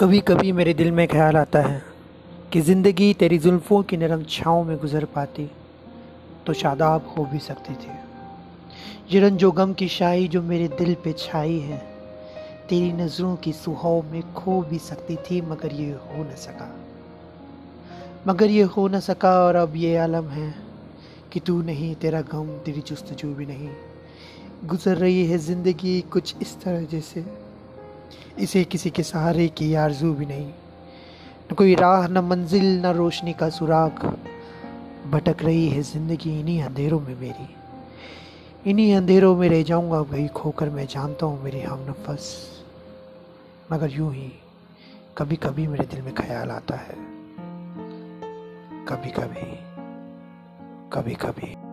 कभी कभी मेरे दिल में ख्याल आता है कि ज़िंदगी तेरी जुल्फ़ों की नरम छाँव में गुज़र पाती तो शादाब हो भी सकती थी। ये रंजो गम की शाही जो मेरे दिल पे छाई है, तेरी नज़रों की सुहाव में खो भी सकती थी, मगर ये हो न सका। मगर ये हो न सका और अब ये आलम है कि तू नहीं, तेरा गम, तेरी जस्तजू भी नहीं। गुज़र रही है ज़िंदगी कुछ इस तरह जैसे। इसे किसी के सहारे की आरज़ू भी नहीं। न कोई राह, न मंजिल, न रोशनी का सुराग भटक रही है ज़िंदगी इन्हीं अंधेरों में मेरी। इन्हीं अंधेरों में रह जाऊँगा, वही खोकर मैं जानता हूँ मेरे हम नफस। मगर यूँ ही कभी कभी मेरे दिल में ख्याल आता है। कभी कभी कभी कभी